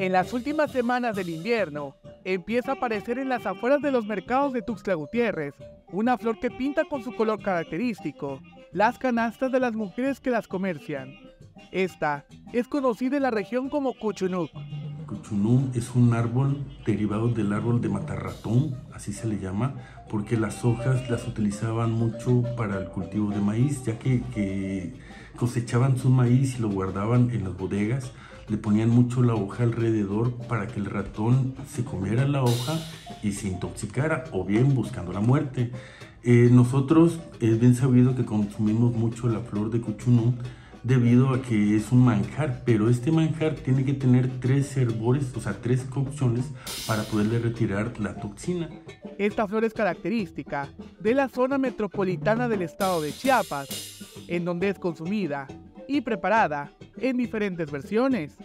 En las últimas semanas del invierno, empieza a aparecer en las afueras de los mercados de Tuxtla Gutiérrez una flor que pinta con su color característico las canastas de las mujeres que las comercian. Esta es conocida en la región como Cuchunuk. Cuchunuk es un árbol derivado del árbol de matarratón, así se le llama, porque las hojas las utilizaban mucho para el cultivo de maíz, ya que, que cosechaban su maíz y lo guardaban en las bodegas le ponían mucho la hoja alrededor para que el ratón se comiera la hoja y se intoxicara o bien buscando la muerte. Eh, nosotros es bien sabido que consumimos mucho la flor de cuchunú debido a que es un manjar, pero este manjar tiene que tener tres herbores, o sea, tres cocciones para poderle retirar la toxina. Esta flor es característica de la zona metropolitana del estado de Chiapas, en donde es consumida y preparada en diferentes versiones.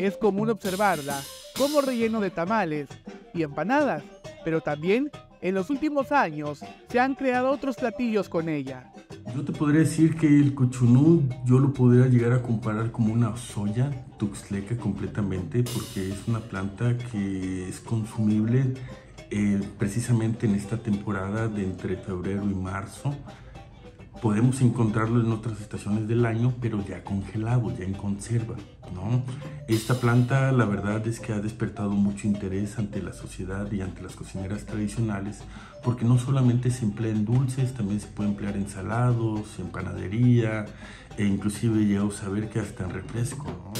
Es común observarla como relleno de tamales y empanadas, pero también en los últimos años se han creado otros platillos con ella. Yo te podría decir que el cuchunú yo lo podría llegar a comparar como una soya tuxleca completamente porque es una planta que es consumible eh, precisamente en esta temporada de entre febrero y marzo podemos encontrarlo en otras estaciones del año, pero ya congelado, ya en conserva. ¿no? Esta planta la verdad es que ha despertado mucho interés ante la sociedad y ante las cocineras tradicionales, porque no solamente se emplea en dulces, también se puede emplear en salados, en panadería, e inclusive llegó a saber que hasta en refresco.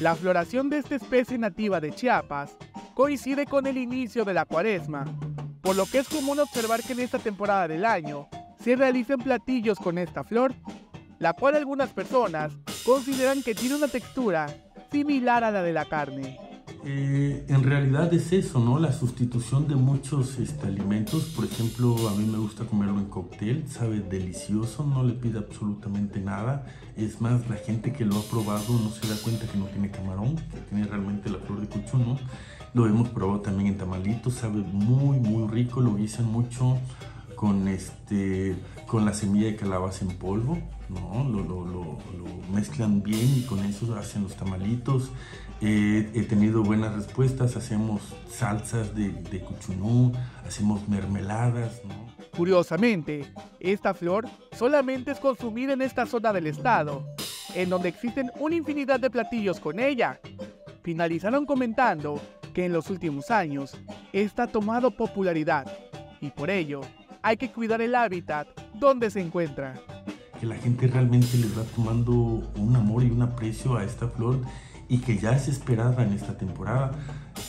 La floración de esta especie nativa de Chiapas coincide con el inicio de la cuaresma, por lo que es común observar que en esta temporada del año se realizan platillos con esta flor, la cual algunas personas consideran que tiene una textura similar a la de la carne. Eh, en realidad es eso, ¿no? La sustitución de muchos este, alimentos. Por ejemplo, a mí me gusta comerlo en cóctel, sabe delicioso, no le pide absolutamente nada. Es más, la gente que lo ha probado no se da cuenta que no tiene camarón, que tiene realmente la flor de cuchuno. Lo hemos probado también en tamalitos, sabe muy, muy rico, lo dicen mucho con, este, con la semilla de calabaza en polvo, ¿no? Lo, lo, lo, mezclan bien y con eso hacen los tamalitos. Eh, he tenido buenas respuestas, hacemos salsas de, de cuchunú, hacemos mermeladas. Curiosamente, esta flor solamente es consumida en esta zona del estado, en donde existen una infinidad de platillos con ella. Finalizaron comentando que en los últimos años esta ha tomado popularidad y por ello hay que cuidar el hábitat donde se encuentra. Que la gente realmente le va tomando un amor y un aprecio a esta flor y que ya es esperada en esta temporada.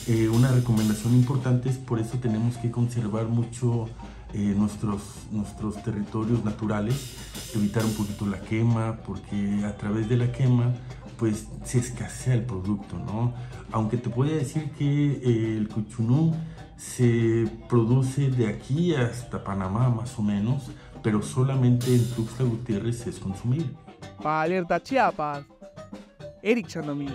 Eh, una recomendación importante es por eso tenemos que conservar mucho eh, nuestros, nuestros territorios naturales, evitar un poquito la quema, porque a través de la quema pues se escasea el producto, ¿no? Aunque te puedo decir que eh, el cuchunú se produce de aquí hasta Panamá más o menos, pero solamente en Tuxtla Gutiérrez es consumible. Para Alerta Chiapas, Eric Chandomí.